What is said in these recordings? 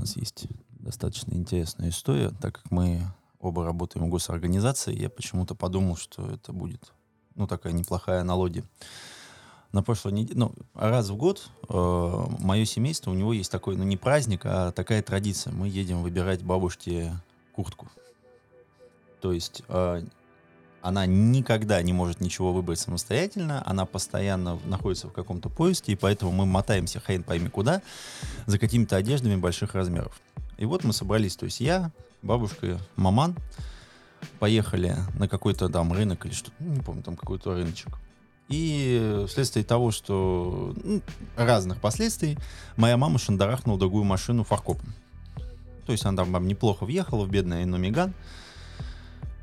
нас есть достаточно интересная история, так как мы оба работаем в госорганизации, я почему-то подумал, что это будет, ну, такая неплохая аналогия. На прошлой неделе, ну, раз в год э, мое семейство, у него есть такой, ну, не праздник, а такая традиция. Мы едем выбирать бабушке куртку. То есть э, она никогда не может ничего выбрать самостоятельно, она постоянно находится в каком-то поиске, и поэтому мы мотаемся хрен пойми куда, за какими-то одеждами больших размеров. И вот мы собрались, то есть я, бабушка, маман, поехали на какой-то там рынок или что-то, ну, не помню, там какой-то рыночек. И вследствие того, что ну, разных последствий, моя мама шандарахнула другую машину фаркопом. То есть она там неплохо въехала в бедный Номиган.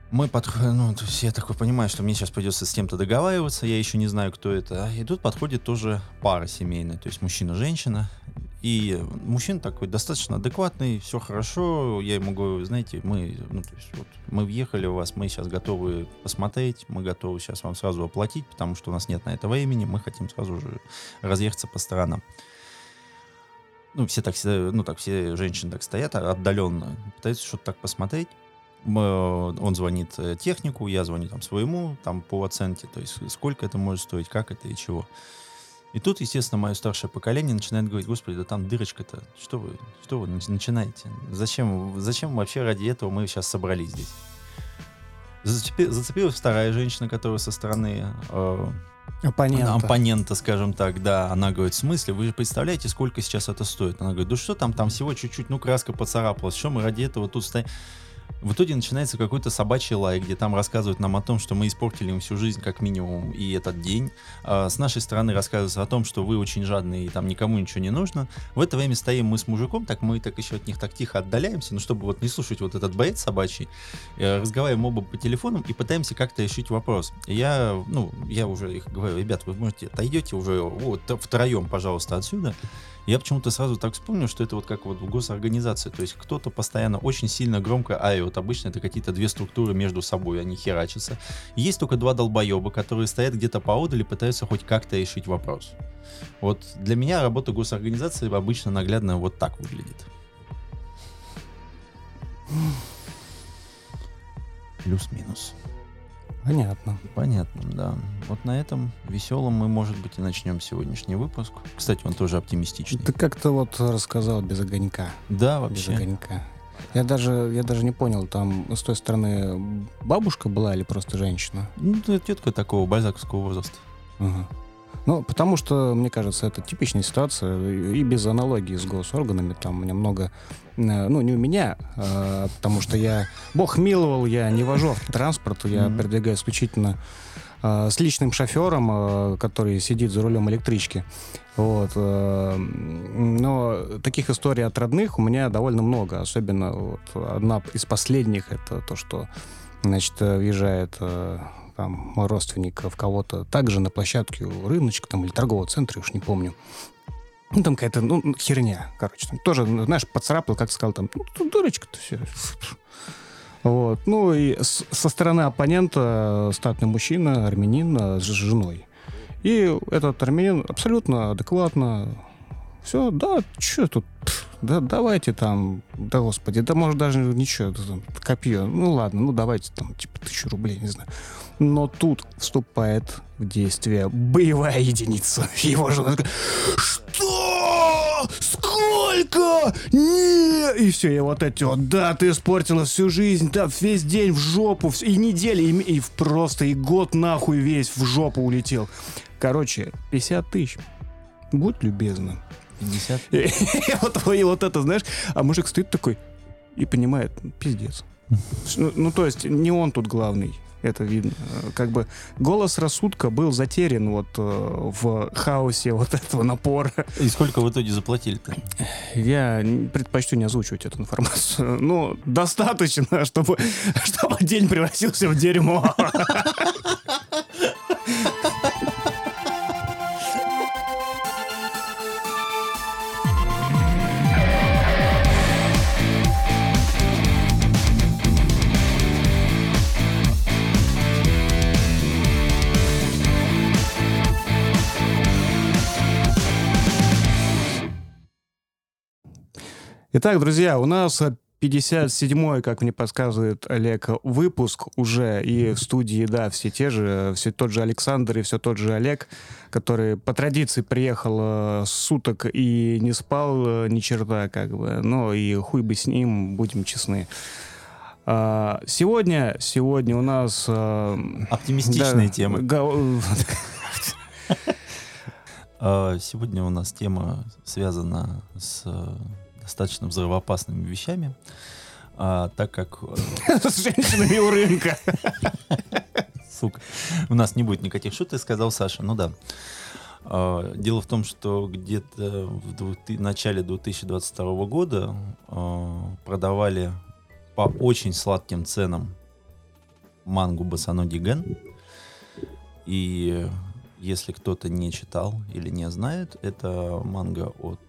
Мы подходим, ну, то есть я такой понимаю, что мне сейчас придется с кем-то договариваться, я еще не знаю, кто это. И тут подходит тоже пара семейная, то есть мужчина-женщина. И мужчина такой достаточно адекватный, все хорошо. Я ему говорю, знаете, мы, ну, то есть вот, мы въехали у вас, мы сейчас готовы посмотреть, мы готовы сейчас вам сразу оплатить, потому что у нас нет на это времени, мы хотим сразу же разъехаться по сторонам. Ну, все так, ну, так, все женщины так стоят отдаленно, пытаются что-то так посмотреть он звонит э, технику, я звоню там своему, там по оценке, то есть сколько это может стоить, как это и чего. И тут, естественно, мое старшее поколение начинает говорить, господи, да там дырочка-то, что вы, что вы начинаете? Зачем, зачем вообще ради этого мы сейчас собрались здесь? Зацепи, зацепилась вторая женщина, которая со стороны э, оппонента. оппонента, скажем так, да, она говорит, в смысле, вы же представляете, сколько сейчас это стоит? Она говорит, да что там, там всего чуть-чуть, ну, краска поцарапалась, что мы ради этого тут стоим? В итоге начинается какой-то собачий лай, где там рассказывают нам о том, что мы испортили им всю жизнь, как минимум, и этот день. А с нашей стороны рассказывается о том, что вы очень жадные, и там никому ничего не нужно. В это время стоим мы с мужиком, так мы так еще от них так тихо отдаляемся, ну, чтобы вот не слушать вот этот боец собачий. Э, разговариваем оба по телефонам и пытаемся как-то решить вопрос. Я, ну, я уже их говорю, ребят, вы можете, отойдете уже вот втроем, пожалуйста, отсюда. Я почему-то сразу так вспомнил, что это вот как вот в госорганизации. То есть кто-то постоянно очень сильно громко ает. Обычно это какие-то две структуры между собой, они херачатся. есть только два долбоеба, которые стоят где-то поодаль и пытаются хоть как-то решить вопрос. Вот для меня работа госорганизации обычно наглядно вот так выглядит. Плюс-минус. Понятно. Понятно, да. Вот на этом веселом мы, может быть, и начнем сегодняшний выпуск. Кстати, он тоже оптимистичный. Ты как-то вот рассказал без огонька. Да, вообще. Без огонька. Я даже, я даже не понял, там с той стороны бабушка была или просто женщина? Ну, тетка такого бальзаковского возраста. Ага. Ну, потому что, мне кажется, это типичная ситуация, и без аналогии с госорганами, там у меня много, э, ну, не у меня, а, потому что я, бог миловал, я не вожу автотранспорт, я mm-hmm. передвигаю исключительно а, с личным шофером, а, который сидит за рулем электрички. Вот. Но таких историй от родных у меня довольно много. Особенно вот одна из последних это то, что значит, въезжает там родственник в кого-то также на площадке у рыночка там или торгового центра, уж не помню. Ну, там какая-то, ну, херня, короче. Там тоже, знаешь, поцарапал, как сказал, там, ну, дурочка-то все. Вот. Ну, и с, со стороны оппонента статный мужчина, армянин с женой. И этот армянин абсолютно адекватно все, да, что тут, да, давайте там, да господи, да может даже ничего, там, копье, ну ладно, ну давайте там, типа, тысячу рублей, не знаю. Но тут вступает в действие боевая единица. Его жена такая, что? Сколько? Не! И все, и вот эти вот, да, ты испортила всю жизнь, да, весь день в жопу, и недели, и, и просто и год нахуй весь в жопу улетел. Короче, 50 тысяч. Будь любезна. 50? И, вот, и вот это, знаешь, а мужик стоит такой и понимает, пиздец. Ну, ну, то есть не он тут главный, это видно. Как бы голос рассудка был затерян вот э, в хаосе вот этого напора. И сколько в итоге заплатили-то? Я предпочту не озвучивать эту информацию. Ну, достаточно, чтобы, чтобы день превратился в дерьмо. Итак, друзья, у нас 57-й, как мне подсказывает Олег, выпуск уже. И в студии, да, все те же, все тот же Александр и все тот же Олег, который по традиции приехал э, суток и не спал э, ни черта, как бы. Ну и хуй бы с ним, будем честны. А, сегодня, сегодня у нас... Э, Оптимистичные да, темы. А, сегодня у нас тема связана с достаточно взрывоопасными вещами, а, так как... Э, С женщинами у рынка. Сука. У нас не будет никаких шуток, сказал Саша. Ну да. А, дело в том, что где-то в двух, начале 2022 года а, продавали по очень сладким ценам мангу Басаноги Ген. И если кто-то не читал или не знает, это манга от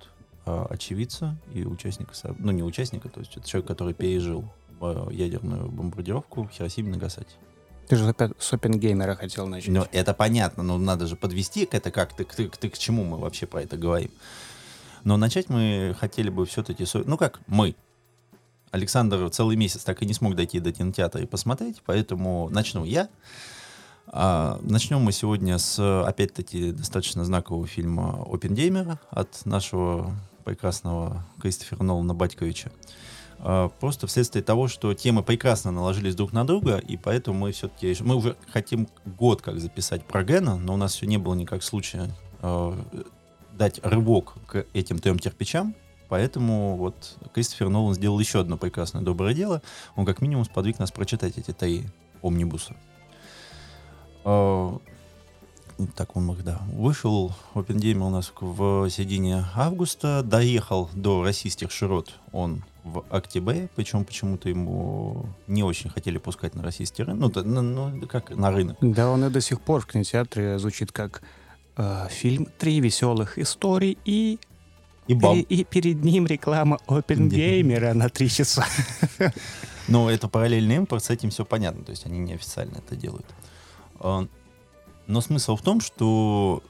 очевидца и участника, ну не участника, то есть это человек, который пережил э, ядерную бомбардировку в Хиросиме и Нагасаки. Ты же с Опенгеймера хотел начать. Ну, это понятно, но надо же подвести к это как. Ты, ты, ты к чему мы вообще про это говорим? Но начать мы хотели бы все-таки... Ну как мы? Александр целый месяц так и не смог дойти до кинотеатра и посмотреть, поэтому начну я. А, начнем мы сегодня с, опять-таки, достаточно знакового фильма «Опенгеймера» от нашего прекрасного Кристофера Нолана Батьковича. А, просто вследствие того, что темы прекрасно наложились друг на друга, и поэтому мы все-таки... Мы уже хотим год как записать про Гена, но у нас все не было никак случая э, дать рывок к этим трем кирпичам, Поэтому вот Кристофер Нолан сделал еще одно прекрасное доброе дело. Он как минимум сподвиг нас прочитать эти три омнибуса. Так он мог, да. Вышел OpenGame у нас в середине августа, доехал до российских широт он в октябре, причем почему-то ему не очень хотели пускать на российский рынок, ну, ну, ну, как на рынок. Да, он и до сих пор в кинотеатре звучит как э, фильм «Три веселых истории» и и, баб... и, и перед ним реклама OpenGamer на три часа. Но это параллельный импорт, с этим все понятно, то есть они неофициально это делают. Но смысл в том, что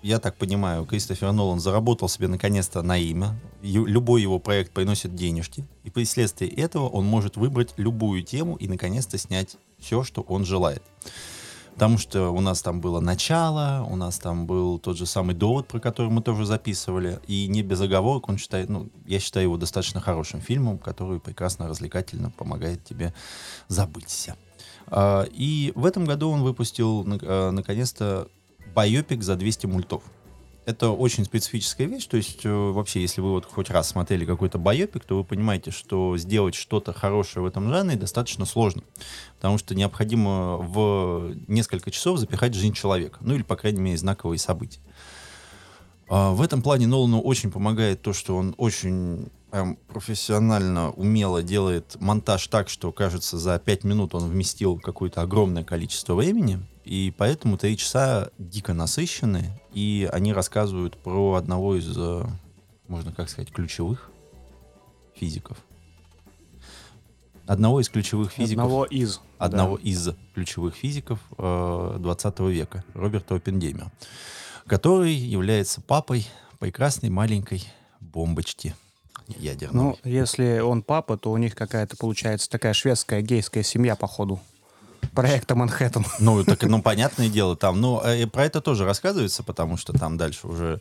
я так понимаю, Кристофер Нолан заработал себе наконец-то на имя. Любой его проект приносит денежки. И при этого он может выбрать любую тему и наконец-то снять все, что он желает. Потому что у нас там было начало, у нас там был тот же самый довод, про который мы тоже записывали. И не без оговорок он считает, ну, я считаю его достаточно хорошим фильмом, который прекрасно развлекательно помогает тебе забыться. А, и в этом году он выпустил а, наконец-то байопик за 200 мультов. Это очень специфическая вещь, то есть э, вообще, если вы вот хоть раз смотрели какой-то байопик, то вы понимаете, что сделать что-то хорошее в этом жанре достаточно сложно, потому что необходимо в несколько часов запихать жизнь человека, ну или, по крайней мере, знаковые события. А, в этом плане Нолану очень помогает то, что он очень прям профессионально, умело делает монтаж так, что, кажется, за 5 минут он вместил какое-то огромное количество времени, и поэтому три часа дико насыщены, и они рассказывают про одного из, э, можно как сказать, ключевых физиков. Одного из ключевых физиков. Одного из. Одного да. из ключевых физиков э, 20 века, Роберта Оппенгеймера, который является папой прекрасной маленькой бомбочки ядерного. Ну, если он папа, то у них какая-то получается такая шведская гейская семья, походу. Проекта Манхэттен. Ну, так, ну, понятное дело, там, ну, э, про это тоже рассказывается, потому что там дальше уже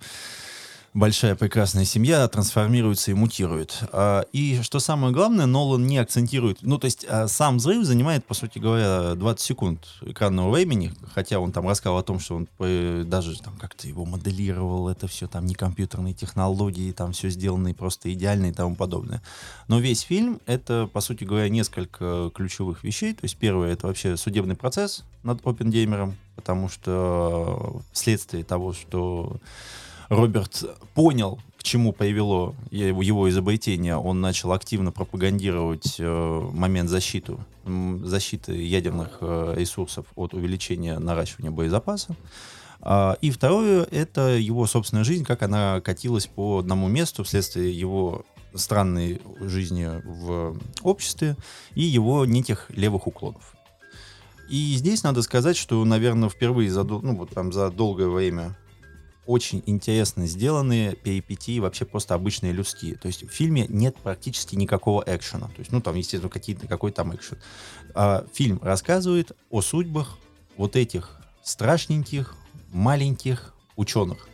большая прекрасная семья трансформируется и мутирует. А, и что самое главное, Нолан не акцентирует. Ну, то есть а, сам взрыв занимает, по сути говоря, 20 секунд экранного времени, хотя он там рассказал о том, что он э, даже там как-то его моделировал, это все там не компьютерные технологии, там все сделано просто идеально и тому подобное. Но весь фильм — это, по сути говоря, несколько ключевых вещей. То есть первое — это вообще судебный процесс над Оппенгеймером, потому что вследствие того, что Роберт понял, к чему привело его, изобретение. Он начал активно пропагандировать э, момент защиты, защиты ядерных э, ресурсов от увеличения наращивания боезапаса. А, и второе — это его собственная жизнь, как она катилась по одному месту вследствие его странной жизни в обществе и его неких левых уклонов. И здесь надо сказать, что, наверное, впервые за, ну, вот, там, за долгое время очень интересно сделанные перипетии, вообще просто обычные людские. То есть в фильме нет практически никакого экшена. То есть, ну, там, естественно, какие-то, какой там экшен. А, фильм рассказывает о судьбах вот этих страшненьких, маленьких ученых,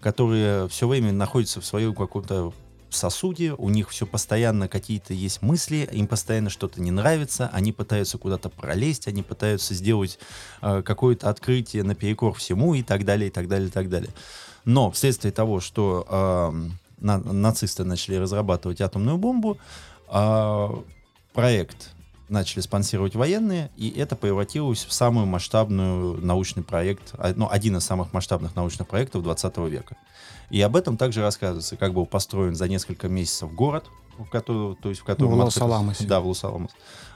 которые все время находятся в своем каком-то сосуде, у них все постоянно какие-то есть мысли, им постоянно что-то не нравится, они пытаются куда-то пролезть, они пытаются сделать э, какое-то открытие наперекор всему и так далее, и так далее, и так далее. Но вследствие того, что э, на, нацисты начали разрабатывать атомную бомбу, э, проект начали спонсировать военные, и это превратилось в самый масштабный научный проект, а, ну, один из самых масштабных научных проектов 20 века. И об этом также рассказывается, как был построен за несколько месяцев город, в котором, то есть в котором... В Лос-Аламосе. Да, в Лос-Аламосе.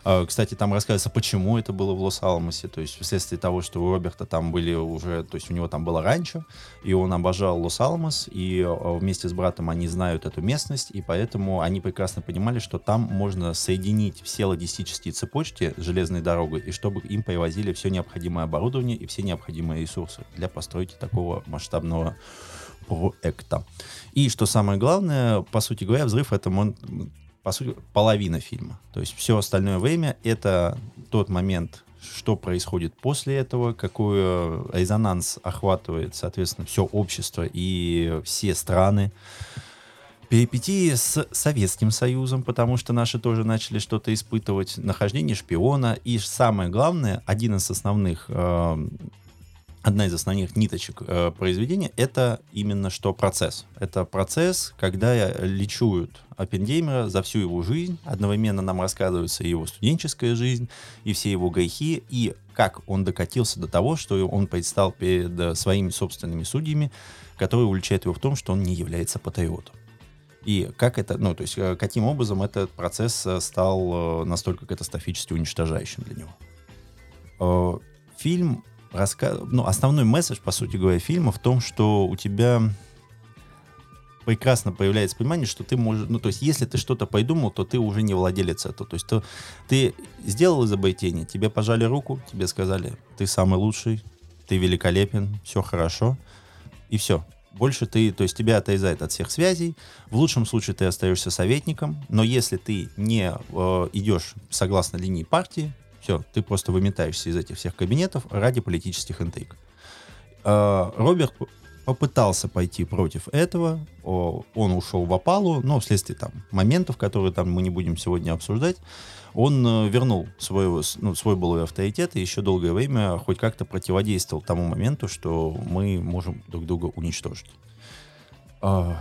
А, кстати, там рассказывается, почему это было в Лос-Аламосе, то есть вследствие того, что у Роберта там были уже, то есть у него там было раньше, и он обожал Лос-Аламос, и а, вместе с братом они знают эту местность, и поэтому они прекрасно понимали, что там можно соединить все логистические цепочки железной дорогой, и чтобы им привозили все необходимое оборудование и все необходимые ресурсы для постройки такого масштабного проекта. И что самое главное, по сути говоря, взрыв это по сути половина фильма. То есть все остальное время это тот момент, что происходит после этого, какой резонанс охватывает, соответственно, все общество и все страны. Перипетии с Советским Союзом, потому что наши тоже начали что-то испытывать, нахождение шпиона. И самое главное, один из основных э, одна из основных ниточек э, произведения это именно что процесс. Это процесс, когда лечуют Оппенгеймера за всю его жизнь. Одновременно нам рассказывается его студенческая жизнь, и все его грехи, и как он докатился до того, что он предстал перед э, своими собственными судьями, которые уличают его в том, что он не является патриотом. И как это, ну, то есть, э, каким образом этот процесс э, стал настолько катастрофически уничтожающим для него. Фильм раска... ну, основной месседж, по сути говоря, фильма в том, что у тебя прекрасно появляется понимание, что ты можешь, ну, то есть, если ты что-то придумал, то ты уже не владелец этого. То есть, то, ты сделал изобретение, тебе пожали руку, тебе сказали, ты самый лучший, ты великолепен, все хорошо, и все. Больше ты, то есть тебя отрезает от всех связей. В лучшем случае ты остаешься советником, но если ты не э, идешь согласно линии партии, все, ты просто выметаешься из этих всех кабинетов ради политических интриг. А, Роберт попытался пойти против этого, он ушел в опалу, но вследствие там моментов, которые там мы не будем сегодня обсуждать, он э, вернул свой, ну, свой былой авторитет и еще долгое время хоть как-то противодействовал тому моменту, что мы можем друг друга уничтожить. А,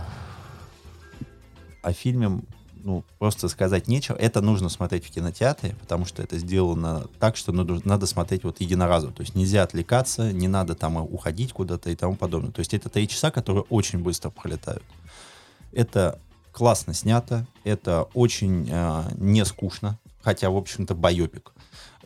о фильме ну, просто сказать нечего. Это нужно смотреть в кинотеатре, потому что это сделано так, что надо, надо смотреть вот единоразово. То есть нельзя отвлекаться, не надо там уходить куда-то и тому подобное. То есть это три часа, которые очень быстро пролетают. Это классно снято, это очень э, не скучно, хотя, в общем-то, байопик.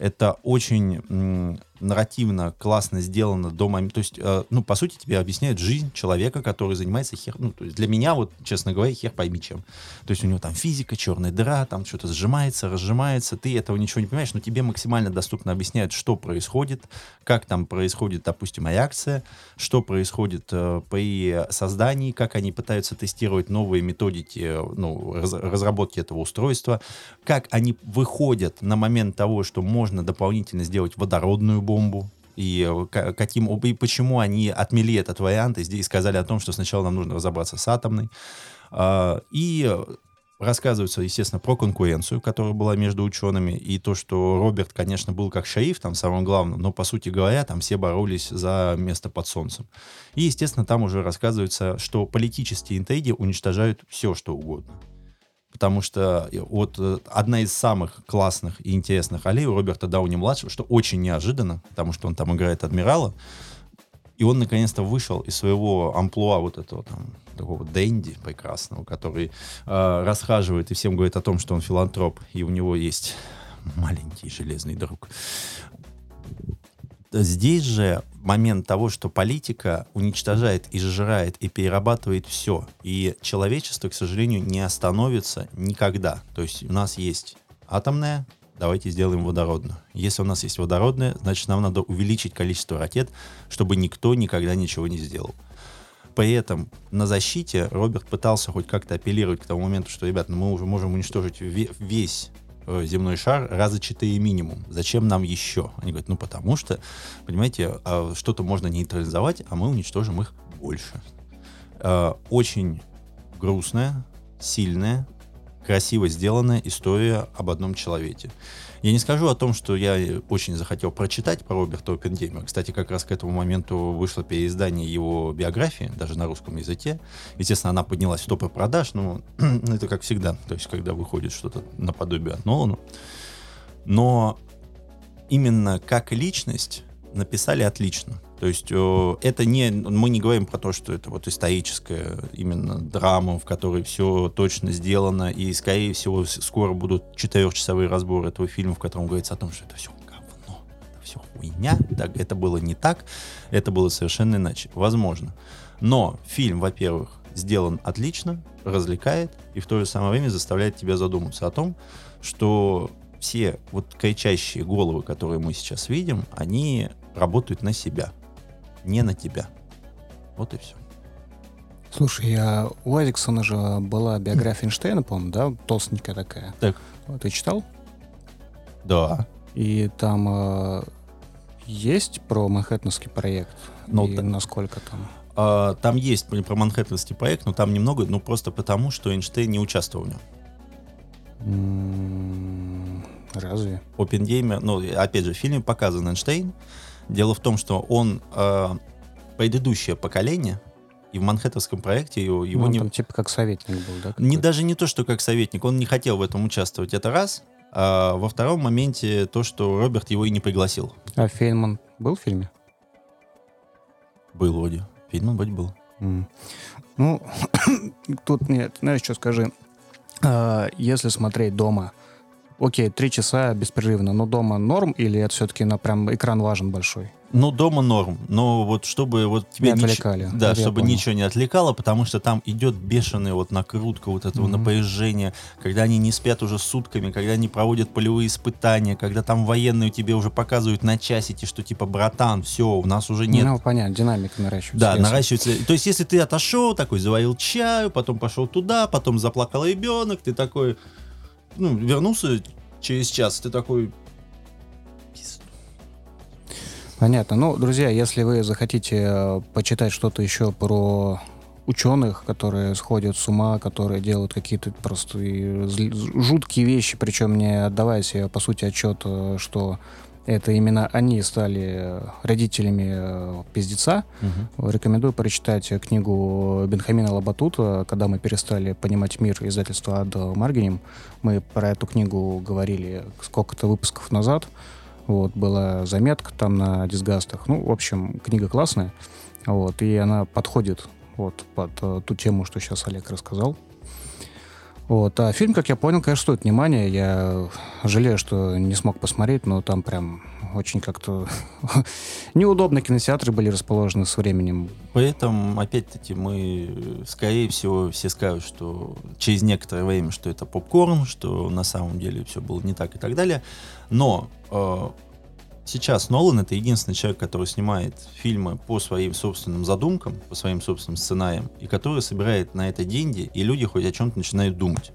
Это очень нарративно классно сделано до момента. То есть, э, ну, по сути, тебе объясняют жизнь человека, который занимается хер. Ну, то есть для меня, вот, честно говоря, хер пойми чем. То есть у него там физика, черная дыра, там что-то сжимается, разжимается. Ты этого ничего не понимаешь, но тебе максимально доступно объясняют, что происходит, как там происходит, допустим, реакция, что происходит э, при создании, как они пытаются тестировать новые методики, ну, раз, разработки этого устройства, как они выходят на момент того, что можно дополнительно сделать водородную бомбу, и э, каким и почему они отмели этот вариант и здесь сказали о том, что сначала нам нужно разобраться с атомной. А, и рассказывается, естественно, про конкуренцию, которая была между учеными, и то, что Роберт, конечно, был как шериф там самым главным, но, по сути говоря, там все боролись за место под солнцем. И, естественно, там уже рассказывается, что политические интриги уничтожают все, что угодно потому что э, вот э, одна из самых классных и интересных ролей у Роберта Дауни-младшего, что очень неожиданно, потому что он там играет адмирала, и он наконец-то вышел из своего амплуа вот этого там такого Дэнди прекрасного, который э, расхаживает и всем говорит о том, что он филантроп, и у него есть маленький железный друг. Здесь же момент того, что политика уничтожает и сжирает и перерабатывает все. И человечество, к сожалению, не остановится никогда. То есть у нас есть атомная, давайте сделаем водородную. Если у нас есть водородная, значит нам надо увеличить количество ракет, чтобы никто никогда ничего не сделал. При этом на защите Роберт пытался хоть как-то апеллировать к тому моменту, что, ребят, ну мы уже можем уничтожить весь земной шар раза четыре минимум. Зачем нам еще? Они говорят, ну потому что, понимаете, а, что-то можно нейтрализовать, а мы уничтожим их больше. Э, очень грустная, сильная, красиво сделанная история об одном человеке. Я не скажу о том, что я очень захотел прочитать про Роберта Оппенгеймера. Кстати, как раз к этому моменту вышло переиздание его биографии, даже на русском языке. Естественно, она поднялась в топы продаж, но это как всегда, то есть когда выходит что-то наподобие от Нолана. Но именно как личность написали отлично. То есть э, это не, мы не говорим про то, что это вот историческая именно драма, в которой все точно сделано, и, скорее всего, скоро будут четырехчасовые разборы этого фильма, в котором говорится о том, что это все говно, это все хуйня, так, это было не так, это было совершенно иначе. Возможно. Но фильм, во-первых, сделан отлично, развлекает, и в то же самое время заставляет тебя задуматься о том, что все вот кричащие головы, которые мы сейчас видим, они работают на себя не на тебя. Вот и все. Слушай, а у Эриксона же была биография Эйнштейна, по-моему, да? Толстенькая такая. Так. Ты читал? Да. И там э, есть про Манхэттенский проект? Ну, и та... насколько там? А, там есть про Манхэттенский проект, но там немного, ну просто потому, что Эйнштейн не участвовал в нем. Разве? Опенгеймер, ну, опять же, в фильме показан Эйнштейн, Дело в том, что он э, предыдущее поколение, и в Манхэттенском проекте его, его ну, не... Там, типа как советник был, да? Не, даже не то, что как советник, он не хотел в этом участвовать, это раз. А во втором моменте то, что Роберт его и не пригласил. А Фейнман был в фильме? Был вроде. Фейнман вроде был. Mm. Ну, тут нет, знаешь, что скажи. А, если смотреть дома, окей, три часа беспрерывно, но дома норм или это все-таки на прям экран важен большой? Ну, дома норм, но вот чтобы вот тебя не отвлекали. Нич... Да, чтобы ничего не отвлекало, потому что там идет бешеная вот накрутка вот этого mm-hmm. напряжения, когда они не спят уже сутками, когда они проводят полевые испытания, когда там военные тебе уже показывают на часики, что типа, братан, все, у нас уже нет... Ну, понятно, динамика наращивается. Да, веса. наращивается. То есть, если ты отошел, такой заварил чаю, потом пошел туда, потом заплакал ребенок, ты такой, ну, вернулся через час, ты такой... Понятно. Ну, друзья, если вы захотите э, почитать что-то еще про ученых, которые сходят с ума, которые делают какие-то просто жуткие вещи, причем не отдавая себе, по сути, отчет, э, что это именно они стали э, родителями э, пиздеца. Угу. Рекомендую прочитать книгу Бенхамина Лабатута «Когда мы перестали понимать мир» издательства Ад Маргинем. Мы про эту книгу говорили сколько-то выпусков назад. Вот, была заметка там на дисгастах. Ну, в общем, книга классная. Вот, и она подходит вот, под uh, ту тему, что сейчас Олег рассказал. Вот. А фильм, как я понял, конечно, стоит внимания. Я жалею, что не смог посмотреть, но там прям очень как-то неудобно кинотеатры были расположены с временем. Поэтому, опять-таки, мы, скорее всего, все скажут, что через некоторое время, что это попкорн, что на самом деле все было не так и так далее. Но э, сейчас Нолан это единственный человек, который снимает фильмы по своим собственным задумкам, по своим собственным сценариям, и который собирает на это деньги, и люди хоть о чем-то начинают думать.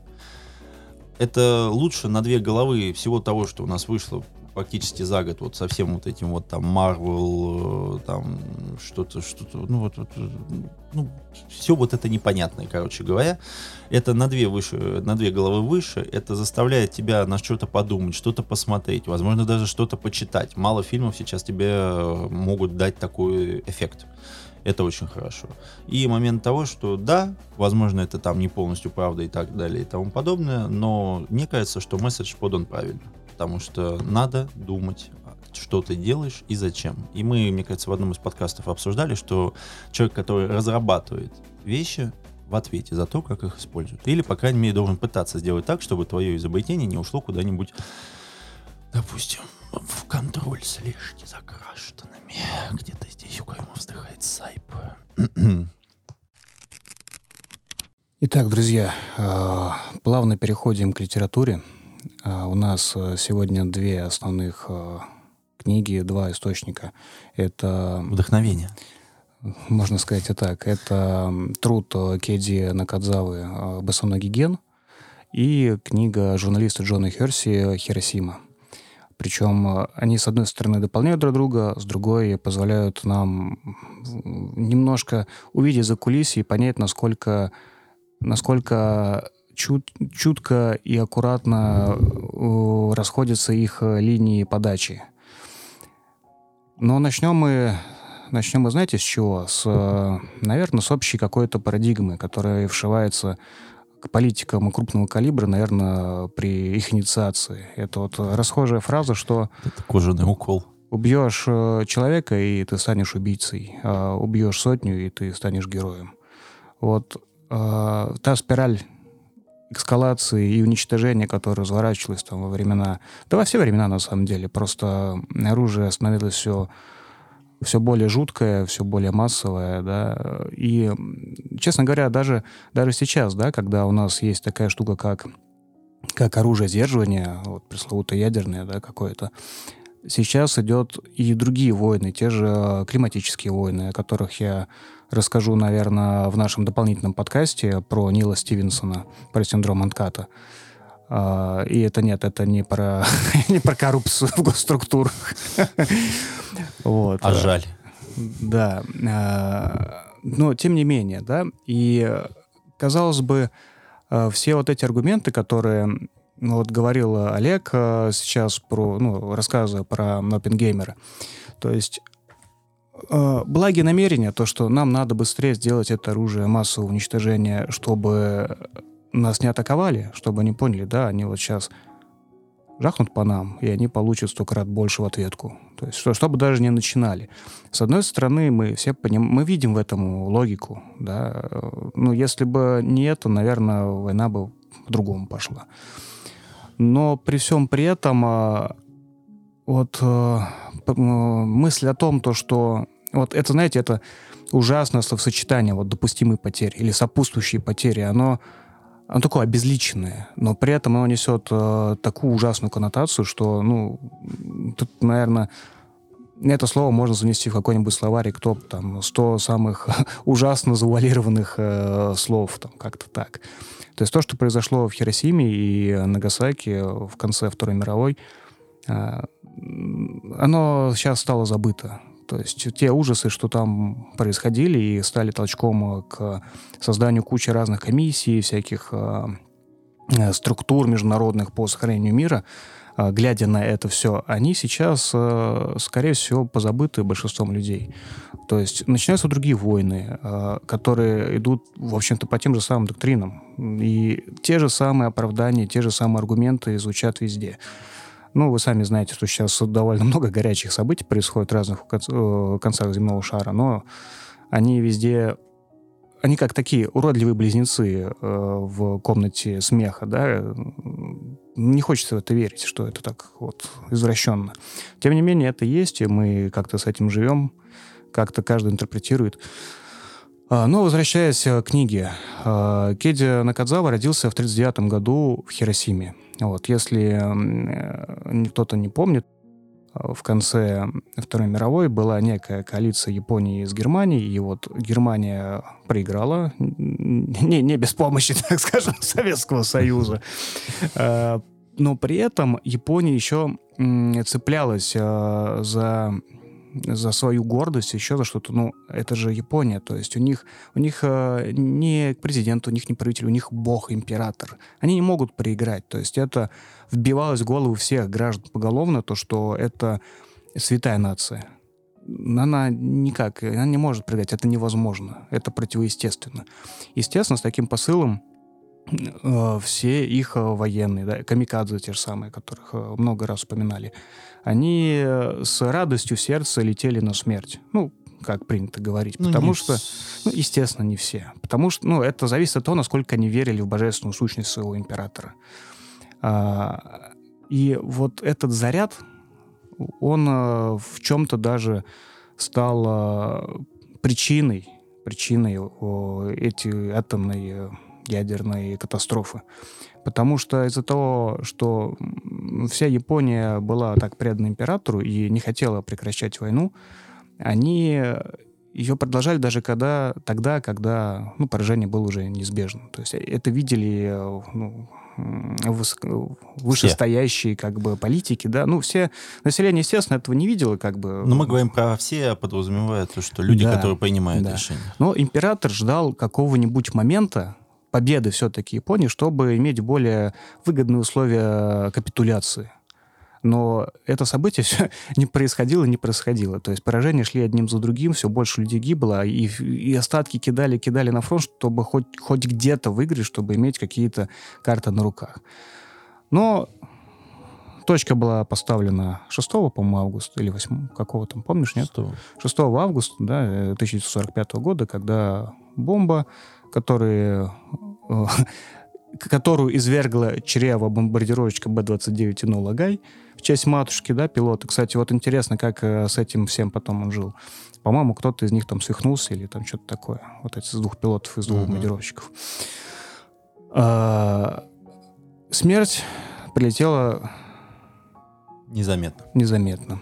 Это лучше на две головы всего того, что у нас вышло практически за год вот со всем вот этим вот там Marvel, э, там что-то, что-то, ну вот, вот ну, все вот это непонятное, короче говоря. Это на две, выше, на две головы выше, это заставляет тебя на что-то подумать, что-то посмотреть, возможно, даже что-то почитать. Мало фильмов сейчас тебе э, могут дать такой эффект. Это очень хорошо. И момент того, что да, возможно, это там не полностью правда и так далее и тому подобное, но мне кажется, что месседж подан правильно потому что надо думать, что ты делаешь и зачем. И мы, мне кажется, в одном из подкастов обсуждали, что человек, который разрабатывает вещи, в ответе за то, как их используют. Или, по крайней мере, должен пытаться сделать так, чтобы твое изобретение не ушло куда-нибудь, допустим, в контроль слежки за гражданами. Где-то здесь у кого вздыхает сайп. Итак, друзья, а, плавно переходим к литературе. А, у нас э, сегодня две основных э, книги, два источника. Это... Вдохновение. можно сказать и так. Это труд Кеди Накадзавы «Босоногий ген» и книга журналиста Джона Херси «Хиросима». Причем они, с одной стороны, дополняют друг друга, с другой позволяют нам немножко увидеть за кулисье и понять, насколько, насколько чут, чутко и аккуратно расходятся их линии подачи. Но начнем мы, начнем мы, знаете, с чего? С, наверное, с общей какой-то парадигмы, которая вшивается к политикам крупного калибра, наверное, при их инициации. Это вот расхожая фраза, что... Это кожаный укол. Убьешь э, человека, и ты станешь убийцей. А убьешь сотню, и ты станешь героем. Вот э, та спираль эскалации и уничтожения, которая разворачивалась там во времена... Да во все времена, на самом деле. Просто оружие становилось все все более жуткое, все более массовое, да, и, честно говоря, даже, даже сейчас, да, когда у нас есть такая штука, как, как оружие сдерживания, вот пресловутое ядерное, да, какое-то, сейчас идет и другие войны, те же климатические войны, о которых я расскажу, наверное, в нашем дополнительном подкасте про Нила Стивенсона, про синдром Анката. А, и это нет, это не про, не про коррупцию в госструктурах. вот. А жаль. Да. А, но тем не менее, да. И, казалось бы, а, все вот эти аргументы, которые ну, вот говорил Олег сейчас про, ну, рассказывая про Оппенгеймера, то есть благие намерения, то, что нам надо быстрее сделать это оружие массового уничтожения, чтобы нас не атаковали, чтобы они поняли, да, они вот сейчас жахнут по нам, и они получат сто крат больше в ответку. То есть, что, чтобы даже не начинали. С одной стороны, мы все поним... мы видим в этом логику, да. Ну, если бы не это, наверное, война бы по-другому пошла. Но при всем при этом а, вот э, мысль о том, то, что вот это, знаете, это ужасное словосочетание, вот допустимые потери или сопутствующие потери, оно оно такое обезличенное, но при этом оно несет э, такую ужасную коннотацию, что, ну, тут, наверное, это слово можно занести в какой-нибудь словарик топ, там, 100 самых ужасно завуалированных э, слов, там, как-то так. То есть то, что произошло в Хиросиме и Нагасаки в конце Второй мировой, э, оно сейчас стало забыто. То есть те ужасы, что там происходили и стали толчком к созданию кучи разных комиссий, всяких э, э, структур международных по сохранению мира, э, глядя на это все, они сейчас, э, скорее всего, позабыты большинством людей. То есть начинаются другие войны, э, которые идут, в общем-то, по тем же самым доктринам. И те же самые оправдания, те же самые аргументы звучат везде. Ну, вы сами знаете, что сейчас довольно много горячих событий происходит в разных э, концах земного шара, но они везде они как такие уродливые близнецы э, в комнате смеха, да, не хочется в это верить, что это так вот извращенно. Тем не менее, это есть, и мы как-то с этим живем, как-то каждый интерпретирует. А, но возвращаясь к книге, э, Кеди Накадзава родился в 1939 году в Хиросиме. Вот, если э, кто-то не помнит, э, в конце Второй мировой была некая коалиция Японии с Германией, и вот Германия проиграла, не, не без помощи, так скажем, Советского Союза. Э, но при этом Япония еще цеплялась за за свою гордость, еще за что-то. Ну, это же Япония, то есть у них, у них э, не президент, у них не правитель, у них бог, император. Они не могут проиграть. То есть это вбивалось в голову всех граждан поголовно, то, что это святая нация. Она никак, она не может проиграть, это невозможно, это противоестественно. Естественно, с таким посылом все их э, военные, да, камикадзе те же самые, которых э, много раз упоминали, они э, с радостью сердца летели на смерть. Ну, как принято говорить. Ну, потому что, ну, естественно, не все. Потому что, ну, это зависит от того, насколько они верили в божественную сущность своего императора. А, и вот этот заряд, он а, в чем-то даже стал а, причиной, причиной о, эти атомной ядерной катастрофы. Потому что из-за того, что вся Япония была так предана императору и не хотела прекращать войну, они ее продолжали даже когда, тогда, когда ну, поражение было уже неизбежно. То есть это видели ну, вышестоящие как бы политики, да, ну все население, естественно, этого не видело, как бы. Но мы говорим про все, а подразумевая то, что люди, да, которые принимают да. решения. Но император ждал какого-нибудь момента победы все-таки Японии, чтобы иметь более выгодные условия капитуляции но это событие все не происходило, не происходило. То есть поражения шли одним за другим, все больше людей гибло, и, и остатки кидали, кидали на фронт, чтобы хоть, хоть где-то выиграть, чтобы иметь какие-то карты на руках. Но точка была поставлена 6, по-моему, августа или 8, какого там, помнишь, нет? 6. 6 августа, да, 1945 года, когда бомба, которая э, которую извергла чрево бомбардировочка Б-29 Инола Гай в честь матушки, да, пилота. Кстати, вот интересно, как э, с этим всем потом он жил. По-моему, кто-то из них там свихнулся или там что-то такое. Вот эти с двух пилотов, из двух uh-huh. бомбардировщиков. А, смерть прилетела... Незаметно. Незаметно.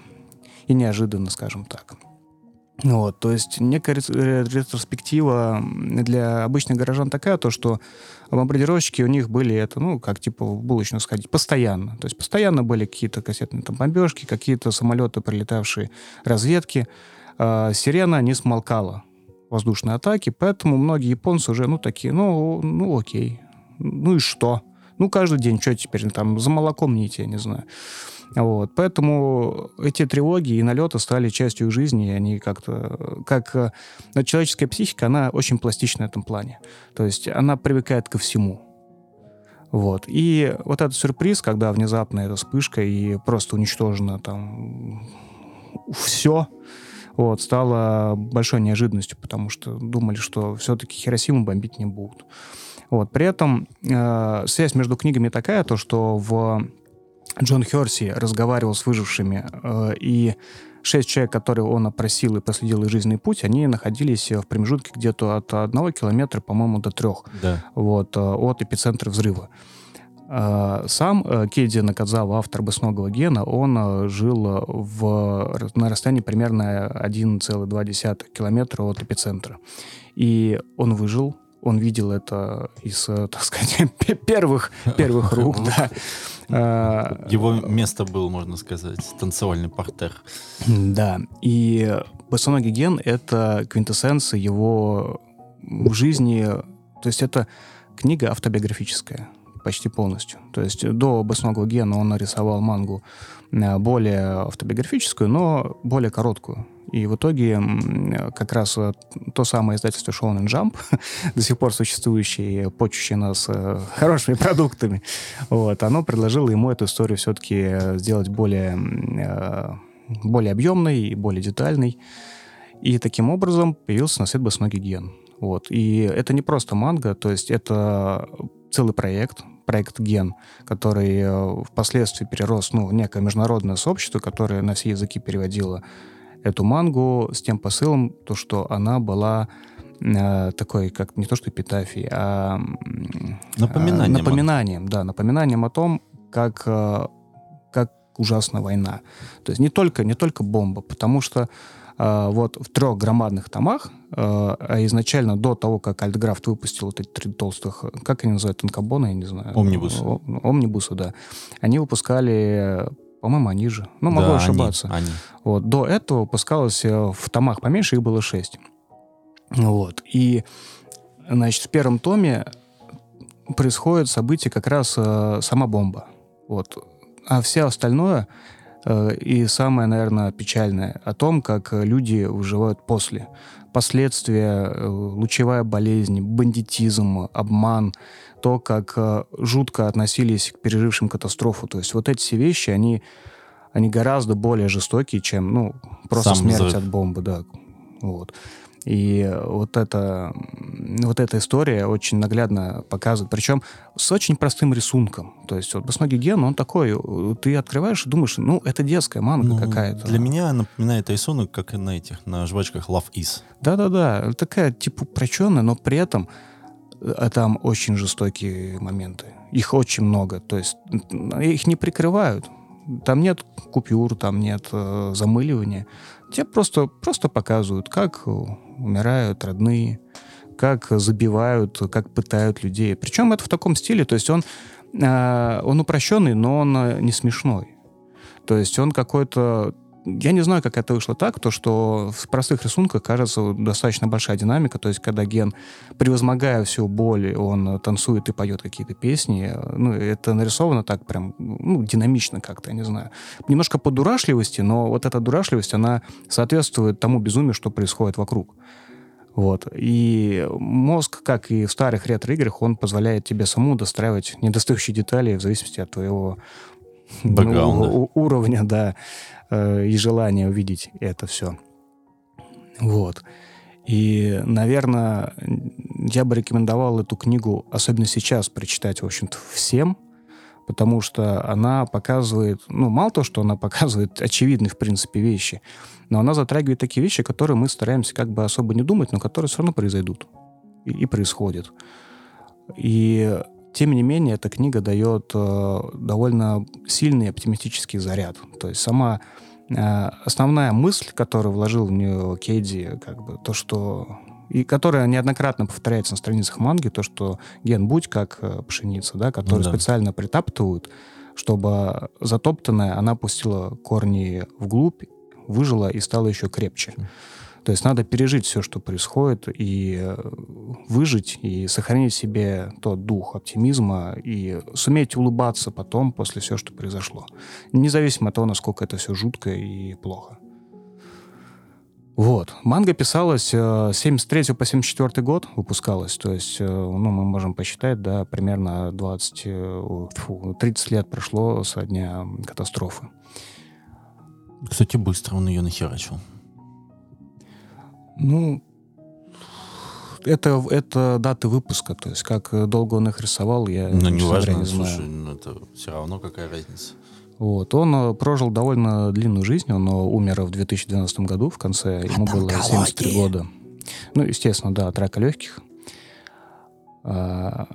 И неожиданно, скажем так. Вот, то есть некая ретроспектива для обычных горожан такая, то, что бомбардировщики у них были это, ну, как типа в булочную сходить, постоянно. То есть постоянно были какие-то кассетные там бомбежки, какие-то самолеты, прилетавшие разведки. А, сирена не смолкала воздушной атаки, поэтому многие японцы уже, ну, такие, ну, ну, окей, ну и что? Ну, каждый день, что теперь, там, за молоком не идти, я не знаю. Вот. Поэтому эти тревоги и налеты стали частью жизни, и они как-то... Как э, человеческая психика, она очень пластична в этом плане. То есть она привыкает ко всему. Вот. И вот этот сюрприз, когда внезапно эта вспышка и просто уничтожено там все, вот, стало большой неожиданностью, потому что думали, что все-таки Хиросиму бомбить не будут. Вот. При этом э, связь между книгами такая, то, что в Джон Херси разговаривал с выжившими, э, и шесть человек, которые он опросил и последил их жизненный путь, они находились в промежутке где-то от одного километра, по-моему, до трех да. вот, э, от эпицентра взрыва. Э, сам Кейди Накадзава, автор «Босоногого гена», он жил в, на расстоянии примерно 1,2 километра от эпицентра. И он выжил, он видел это из, так сказать, первых, первых рук, да. А, Его место был, можно сказать, танцевальный портер. Да, и «Босоногий ген» — это квинтэссенция его жизни, то есть это книга автобиографическая почти полностью. То есть до «Босоногого гена» он нарисовал мангу э, более автобиографическую, но более короткую. И в итоге как раз э, то самое издательство Shonen Jump, до сих пор существующее, почущее нас э, хорошими продуктами, вот, оно предложило ему эту историю все-таки э, сделать более, более объемной и более детальной. И таким образом появился на свет босоногий ген. Вот. И это не просто манга, то есть это целый проект, проект Ген, который впоследствии перерос ну, в некое международное сообщество, которое на все языки переводило эту мангу с тем посылом, то, что она была э, такой, как не то что эпитафией, а напоминанием, э, напоминанием да, напоминанием о том, как, э, как ужасна война. То есть не только, не только бомба, потому что э, вот в трех громадных томах, э, а изначально до того, как Альтграфт выпустил вот эти три толстых, как они называют, танкобоны, я не знаю. Омнибусы. Омнибусы, да. Они выпускали по-моему, они же. Ну, могу да, ошибаться. Они, они. Вот. До этого выпускалось э, в томах поменьше, их было шесть. Вот. И, значит, в первом томе происходит событие как раз э, сама бомба. Вот. А все остальное э, и самое, наверное, печальное о том, как люди выживают после. Последствия, э, лучевая болезнь, бандитизм, обман, то, как э, жутко относились к пережившим катастрофу. То есть вот эти все вещи, они, они гораздо более жестокие, чем ну, просто Сам смерть взрыв. от бомбы. Да. Вот. И вот эта, вот эта история очень наглядно показывает. Причем с очень простым рисунком. То есть вот «Босоногий ген», он такой, ты открываешь и думаешь, ну, это детская манга ну, какая-то. Для меня напоминает рисунок, как и на этих, на жвачках Love Is. Да-да-да, такая типа упрощенная, но при этом а там очень жестокие моменты. Их очень много. То есть их не прикрывают. Там нет купюр, там нет э, замыливания. Тебе просто, просто показывают, как умирают родные, как забивают, как пытают людей. Причем это в таком стиле, то есть он, э, он упрощенный, но он э, не смешной. То есть он какой-то я не знаю, как это вышло так, то, что в простых рисунках кажется достаточно большая динамика, то есть когда Ген, превозмогая всю боль, он танцует и поет какие-то песни, ну, это нарисовано так прям, ну, динамично как-то, я не знаю. Немножко по дурашливости, но вот эта дурашливость, она соответствует тому безумию, что происходит вокруг. Вот. И мозг, как и в старых ретро-играх, он позволяет тебе саму достраивать недостающие детали в зависимости от твоего ну, уровня, да, э, и желания увидеть это все. Вот. И, наверное, я бы рекомендовал эту книгу, особенно сейчас, прочитать, в общем-то, всем, потому что она показывает, ну, мало того, что она показывает очевидные, в принципе, вещи, но она затрагивает такие вещи, которые мы стараемся как бы особо не думать, но которые все равно произойдут и, и происходят. И тем не менее, эта книга дает э, довольно сильный оптимистический заряд. То есть сама э, основная мысль, которую вложил в нее Кейди, как бы то, что и которая неоднократно повторяется на страницах манги, то, что ген будь как э, пшеница, да, которую да. специально притаптывают, чтобы затоптанная она пустила корни вглубь, выжила и стала еще крепче. То есть надо пережить все, что происходит, и э, выжить, и сохранить себе тот дух оптимизма, и суметь улыбаться потом после всего, что произошло. Независимо от того, насколько это все жутко и плохо. Вот. Манга писалась с 73 по 74 год выпускалась. То есть, э, ну, мы можем посчитать, да, примерно 20, э, фу, 30 лет прошло со дня катастрофы. Кстати, быстро он ее нахерачил. Ну, это, это даты выпуска, то есть как долго он их рисовал, я ну, не важно, не знаю. Слушай, ну, это все равно какая разница. Вот. Он э, прожил довольно длинную жизнь, он э, умер в 2012 году в конце, от ему было 73 года. Ну, естественно, да, от рака легких. А,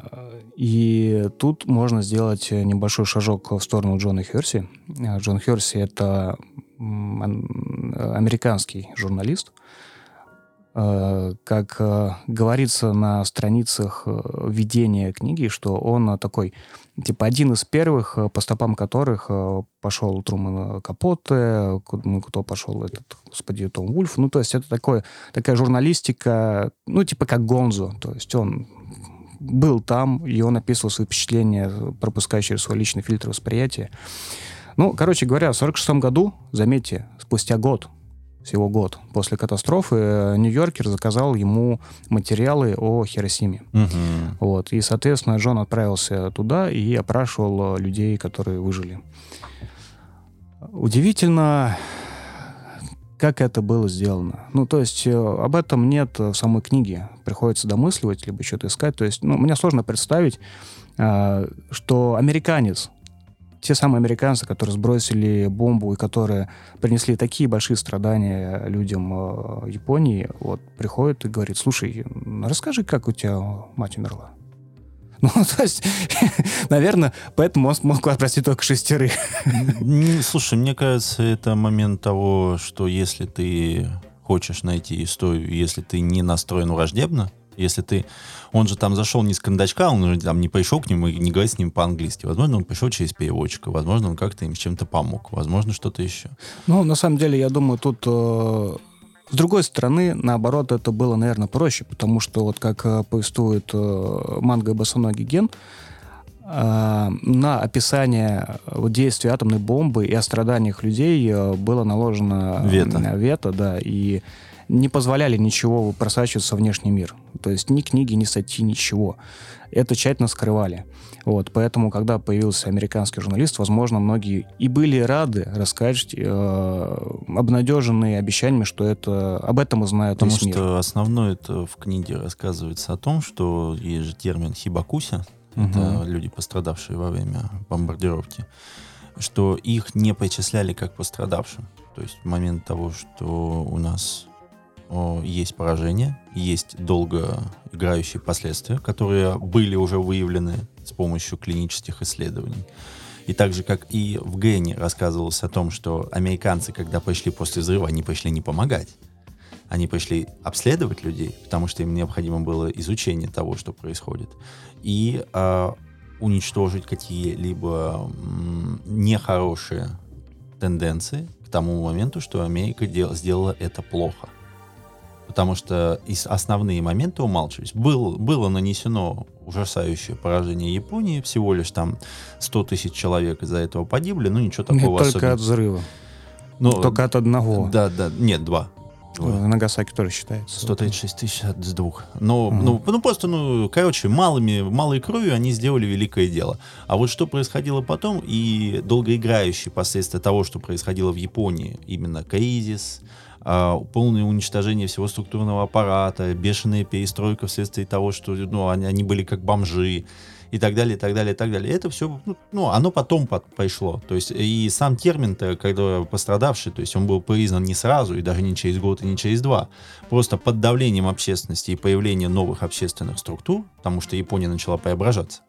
и тут можно сделать небольшой шажок в сторону Джона Херси. Джон Херси — это американский журналист, Э, как э, говорится на страницах э, введения книги, что он такой, типа, один из первых, по стопам которых пошел Труман Капоте, ну, кто пошел этот, господи, Том Вульф. Ну, то есть это такое, такая журналистика, ну, типа как Гонзо. То есть он был там, и он описывал свои впечатления, пропуская через свой личный фильтр восприятия. Ну, короче говоря, в 46 году, заметьте, спустя год всего год после катастрофы, э, Нью-Йоркер заказал ему материалы о Хиросиме. Угу. Вот. И, соответственно, Джон отправился туда и опрашивал э, людей, которые выжили. Удивительно, как это было сделано. Ну, то есть э, об этом нет в самой книге. Приходится домысливать, либо что-то искать. То есть, ну, мне сложно представить, что американец те самые американцы, которые сбросили бомбу и которые принесли такие большие страдания людям э, Японии, вот приходят и говорят, слушай, расскажи, как у тебя мать умерла. Ну, то есть, наверное, поэтому он смог отпросить только шестерых. Слушай, мне кажется, это момент того, что если ты хочешь найти историю, если ты не настроен враждебно, если ты... Он же там зашел не с кондачка, он же там не пришел к нему и не говорит с ним по-английски. Возможно, он пришел через переводчика. Возможно, он как-то им с чем-то помог. Возможно, что-то еще. Ну, на самом деле, я думаю, тут... Э... С другой стороны, наоборот, это было, наверное, проще, потому что, вот как э, повествует э, манга Босоногий Ген, э, на описание действия атомной бомбы и о страданиях людей э, было наложено вето, вето да, и не позволяли ничего просачиваться в внешний мир. То есть ни книги, ни статьи, ничего. Это тщательно скрывали. Вот, поэтому, когда появился американский журналист, возможно, многие и были рады рассказать, э, обнадеженные обещаниями, что это об этом и знают Потому весь мир. что основное это в книге рассказывается о том, что есть же термин хибакуся, угу. это люди, пострадавшие во время бомбардировки, что их не причисляли как пострадавшим. То есть в момент того, что у нас есть поражение, есть долго играющие последствия, которые были уже выявлены с помощью клинических исследований. И так же, как и в Гене рассказывалось о том, что американцы, когда пошли после взрыва, они пошли не помогать. Они пришли обследовать людей, потому что им необходимо было изучение того, что происходит, и э, уничтожить какие-либо нехорошие тенденции к тому моменту, что Америка дел, сделала это плохо. Потому что основные моменты умалчивались. Был, было нанесено ужасающее поражение Японии, всего лишь там 100 тысяч человек из-за этого погибли, ну ничего такого Нет, только от взрыва. Ну, только от одного. Да, да, нет, два. В Нагасаки тоже считается. 136 тысяч с двух. Но, угу. ну, ну, просто, ну, короче, малыми, малой кровью они сделали великое дело. А вот что происходило потом, и долгоиграющие последствия того, что происходило в Японии, именно кризис, а, полное уничтожение всего структурного аппарата, бешеная перестройка вследствие того, что ну, они, они были как бомжи, и так далее, и так далее, и так далее. Это все, ну, ну, оно потом под, пришло. То есть и сам термин-то, когда пострадавший, то есть он был признан не сразу, и даже не через год, и не через два. Просто под давлением общественности и появлением новых общественных структур, потому что Япония начала преображаться,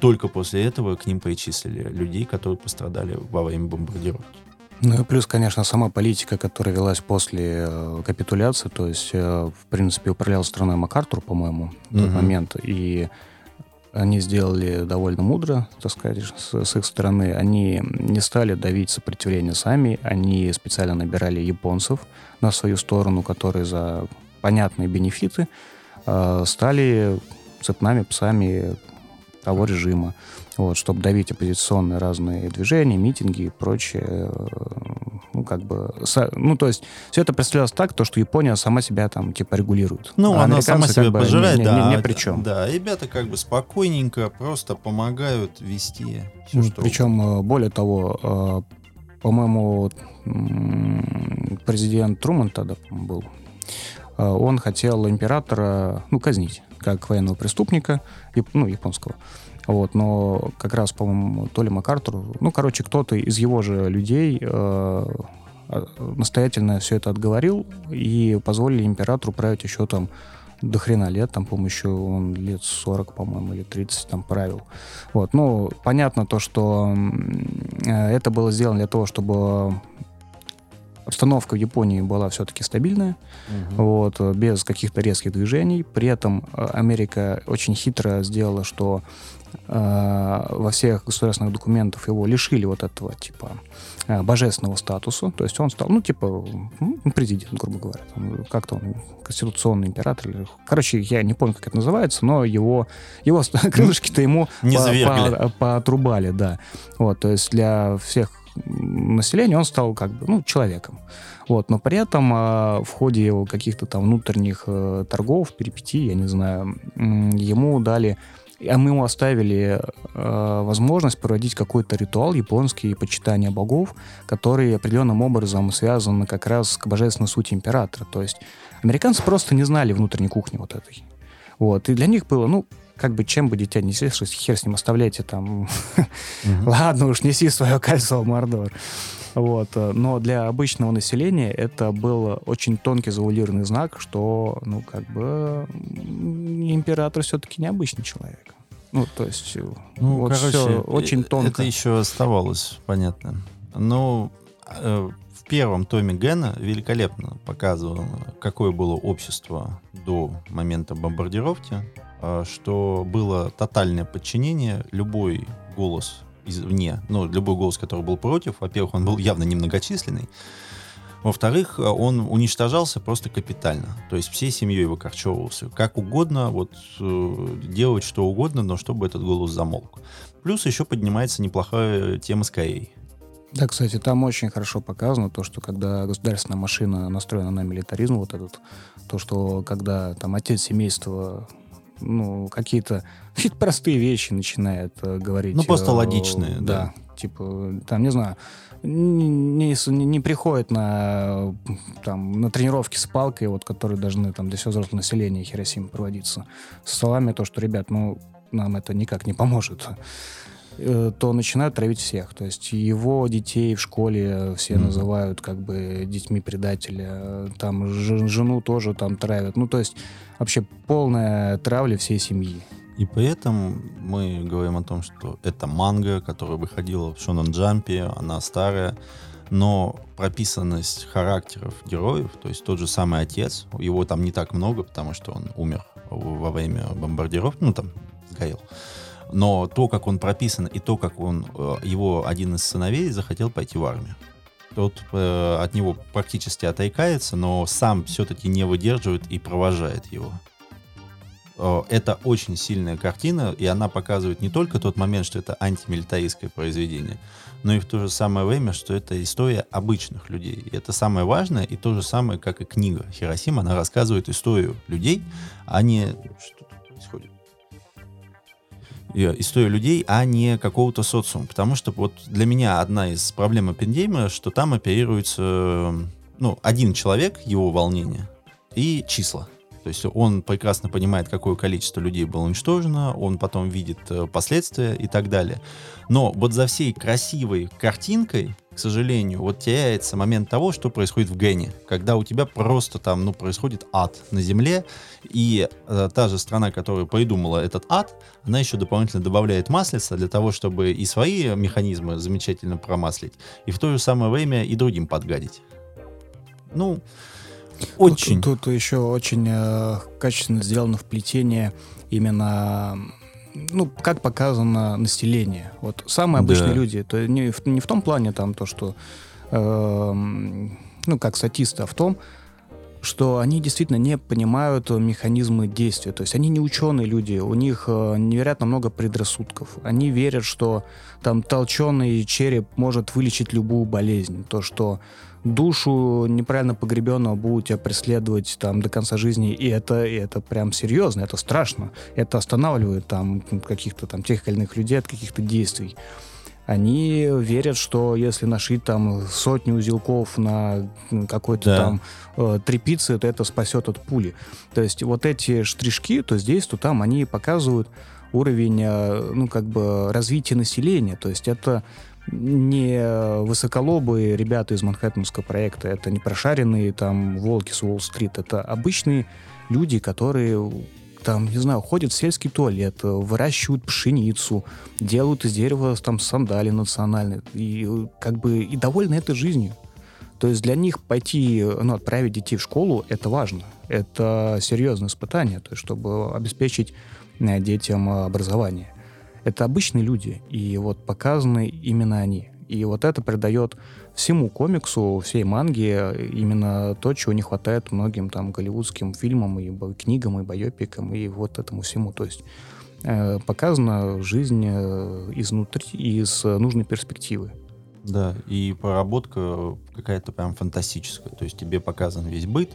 только после этого к ним причислили людей, которые пострадали во время бомбардировки. Ну и плюс, конечно, сама политика, которая велась после э, капитуляции, то есть, э, в принципе, управлял страной МакАртур, по-моему, в тот момент, и они сделали довольно мудро, так сказать, с, с их стороны. Они не стали давить сопротивление сами, они специально набирали японцев на свою сторону, которые за понятные бенефиты э, стали цепными псами того режима вот, чтобы давить оппозиционные разные движения, митинги и прочее. Э, ну, как бы, ну, то есть, все это представлялось так, то, что Япония сама себя там, типа, регулирует. Ну, а она сама себя как пожирает, не, да. Не, не при чем. Да, ребята как бы спокойненько просто помогают вести все, ну, что Причем, угодно. более того, э, по-моему, президент Труман тогда был, э, он хотел императора, ну, казнить, как военного преступника, ну, японского. Вот, но как раз, по-моему, то ли МакАртур, ну, короче, кто-то из его же людей э, а, настоятельно все это отговорил и позволили императору править еще там до хрена лет, там, по-моему, еще он лет 40, по-моему, или 30 там правил. Вот, ну, понятно то, что э, это было сделано для того, чтобы обстановка в Японии была все-таки стабильная, угу. вот, без каких-то резких движений. При этом э, Америка очень хитро сделала, что во всех государственных документах его лишили вот этого типа э, божественного статуса. То есть он стал, ну, типа, ну, президент, грубо говоря. Как-то он конституционный император. Короче, я не помню, как это называется, но его, его крылышки-то ему не по, по, поотрубали, да. Вот, то есть для всех населения он стал как бы, ну, человеком. Вот, но при этом э, в ходе каких-то там внутренних э, торгов, перипетий, я не знаю, э, ему дали а мы ему оставили э, возможность проводить какой-то ритуал японский почитания богов, который определенным образом связан как раз к божественной сути императора. То есть американцы просто не знали внутренней кухни вот этой. Вот. И для них было, ну, как бы чем бы дитя не слышалось, хер с ним оставляйте там. Ладно уж, неси свое кольцо, Мордор. Вот. Но для обычного населения это был очень тонкий завуалированный знак, что, ну, как бы, император все-таки необычный человек. Ну, то есть, ну, вот короче, все очень э, тонко. Это еще оставалось, понятно. Но э, в первом томе Гена великолепно показывал, какое было общество до момента бомбардировки, э, что было тотальное подчинение, любой голос извне, ну, любой голос, который был против, во-первых, он был явно немногочисленный, во-вторых, он уничтожался просто капитально. То есть всей семьей выкорчевывался. Как угодно, вот э, делать что угодно, но чтобы этот голос замолк. Плюс еще поднимается неплохая тема с Кореей. Да, кстати, там очень хорошо показано то, что когда государственная машина настроена на милитаризм, вот этот, то, что когда там отец семейства ну, какие-то какие простые вещи начинает э, говорить. Ну, просто э, логичные, да. Да, типа, там, не знаю, не, не, не приходят на, там, на тренировки с палкой, вот, которые должны там, для всего взрослого населения Хиросимы проводиться, со словами то, что, ребят, ну, нам это никак не поможет э, то начинают травить всех. То есть его детей в школе все mm-hmm. называют как бы детьми предателя, там жену тоже там травят. Ну, то есть вообще полная травля всей семьи. И при этом мы говорим о том, что это манга, которая выходила в Шонан Джампе, она старая, но прописанность характеров героев, то есть тот же самый отец, его там не так много, потому что он умер во время бомбардировки, ну там сгорел. Но то, как он прописан, и то, как он, э, его один из сыновей захотел пойти в армию. Тот э, от него практически отрекается, но сам все-таки не выдерживает и провожает его. Э, это очень сильная картина, и она показывает не только тот момент, что это антимилитаристское произведение, но и в то же самое время, что это история обычных людей. И это самое важное, и то же самое, как и книга Хиросима, она рассказывает историю людей, а не... Что тут происходит? историю людей, а не какого-то социума. Потому что вот для меня одна из проблем Оппенгейма, что там оперируется ну, один человек, его волнение, и числа. То есть он прекрасно понимает, какое количество людей было уничтожено, он потом видит э, последствия и так далее. Но вот за всей красивой картинкой, к сожалению, вот теряется момент того, что происходит в Гене, когда у тебя просто там, ну, происходит ад на земле, и э, та же страна, которая придумала этот ад, она еще дополнительно добавляет маслица для того, чтобы и свои механизмы замечательно промаслить, и в то же самое время и другим подгадить. Ну, очень. Тут, тут еще очень э, качественно сделано вплетение именно ну, как показано население. Вот самые обычные да. люди, то не в, не в том плане там то, что э, ну, как статисты, а в том, что они действительно не понимают механизмы действия. То есть они не ученые люди, у них э, невероятно много предрассудков. Они верят, что там толченый череп может вылечить любую болезнь. То, что душу неправильно погребенного будут тебя преследовать там до конца жизни, и это, и это прям серьезно, это страшно. Это останавливает там каких-то там тех или иных людей от каких-то действий. Они верят, что если нашить там сотни узелков на какой-то да. там э, трепице, то это спасет от пули. То есть вот эти штришки, то здесь, то там, они показывают уровень, э, ну, как бы развития населения. То есть это не высоколобые ребята из Манхэттенского проекта, это не прошаренные там волки с Уолл-стрит, это обычные люди, которые там, не знаю, ходят в сельский туалет, выращивают пшеницу, делают из дерева там сандали национальные, и как бы и довольны этой жизнью. То есть для них пойти, ну, отправить детей в школу, это важно. Это серьезное испытание, то есть чтобы обеспечить э, детям образование это обычные люди, и вот показаны именно они. И вот это придает всему комиксу, всей манге именно то, чего не хватает многим там голливудским фильмам и книгам, и байопикам, и вот этому всему. То есть э, показана жизнь э, изнутри, из нужной перспективы. Да, и проработка какая-то прям фантастическая. То есть тебе показан весь быт,